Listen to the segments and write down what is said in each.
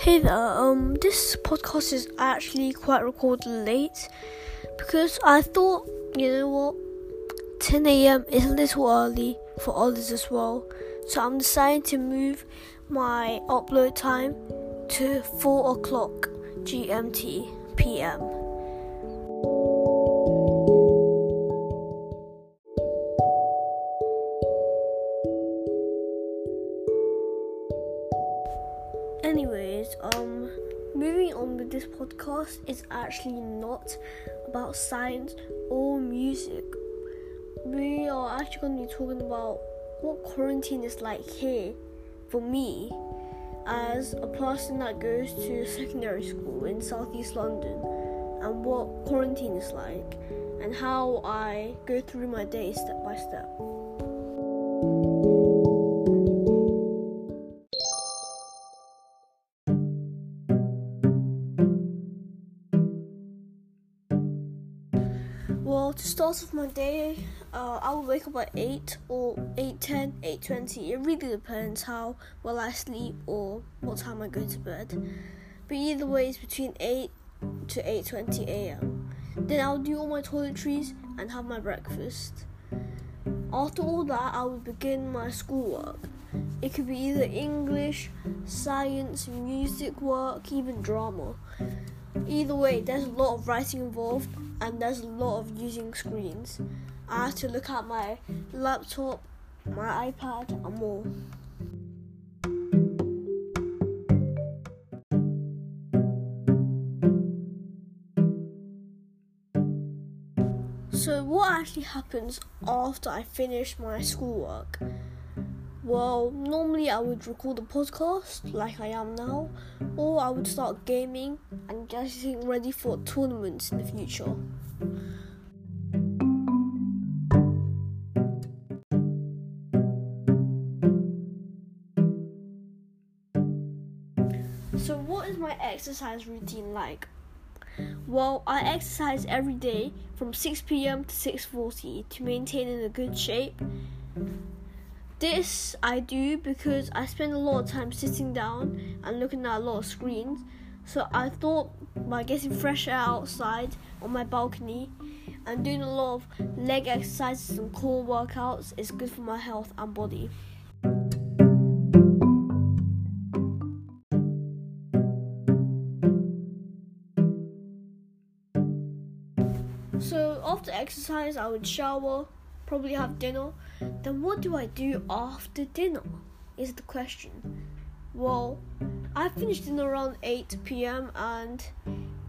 Hey there, um, this podcast is actually quite recorded late because I thought, you know what, 10 a.m. is a little early for others as well, so I'm deciding to move my upload time to 4 o'clock GMT PM. Anyways, um, moving on with this podcast is actually not about science or music. We are actually going to be talking about what quarantine is like here for me as a person that goes to secondary school in southeast London and what quarantine is like and how I go through my day step by step. To start off my day, uh, I will wake up at 8 or 8.10, 8.20. It really depends how well I sleep or what time I go to bed. But either way, it's between 8 to 8.20 a.m. Then I'll do all my toiletries and have my breakfast. After all that, I will begin my schoolwork. It could be either English, science, music work, even drama. Either way, there's a lot of writing involved and there's a lot of using screens. I have to look at my laptop, my iPad, and more. So, what actually happens after I finish my schoolwork? Well, normally I would record a podcast like I am now, or I would start gaming and getting ready for tournaments in the future. So, what is my exercise routine like? Well, I exercise every day from 6 p.m. to 6:40 to maintain in a good shape. This I do because I spend a lot of time sitting down and looking at a lot of screens. So I thought by getting fresh air outside on my balcony and doing a lot of leg exercises and core workouts is good for my health and body. So after exercise, I would shower, probably have dinner. Then what do I do after dinner? Is the question. Well, I finished dinner around 8 p.m. and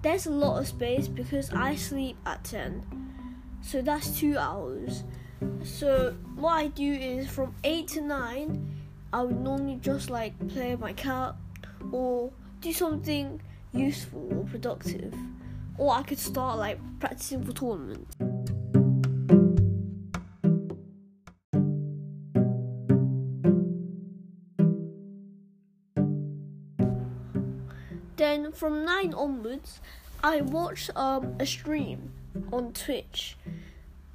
there's a lot of space because I sleep at 10. So that's two hours. So what I do is from 8 to 9, I would normally just like play my cat or do something useful or productive. Or I could start like practicing for tournaments. Then from 9 onwards, I watch um, a stream on Twitch.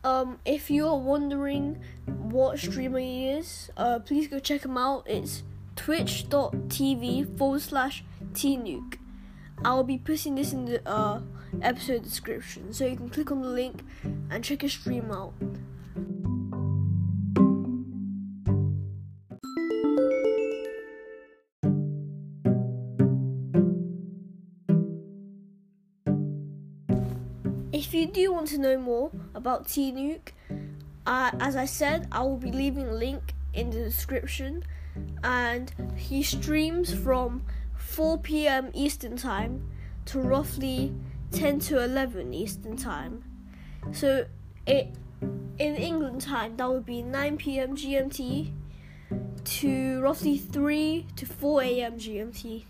Um, if you are wondering what streamer he is, uh, please go check him out. It's twitch.tv forward slash tnuke. I'll be putting this in the uh, episode description so you can click on the link and check his stream out. You do want to know more about T Nuke, uh, as I said, I will be leaving a link in the description. And he streams from 4 p.m. Eastern Time to roughly 10 to 11 Eastern Time. So it in England time that would be 9 p.m. GMT to roughly 3 to 4 a.m. GMT.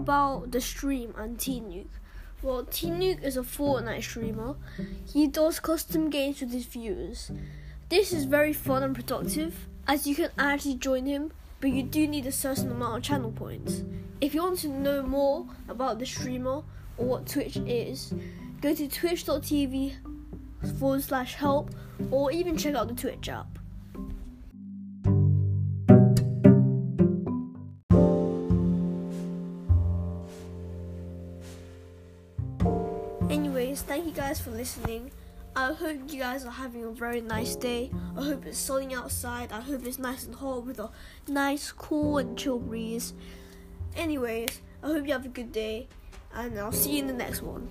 About the stream and T-Nuke. Well, T-Nuke is a Fortnite streamer. He does custom games with his viewers. This is very fun and productive, as you can actually join him, but you do need a certain amount of channel points. If you want to know more about the streamer or what Twitch is, go to twitch.tv forward slash help or even check out the Twitch app. Anyways, thank you guys for listening. I hope you guys are having a very nice day. I hope it's sunny outside. I hope it's nice and hot with a nice, cool, and chill breeze. Anyways, I hope you have a good day, and I'll see you in the next one.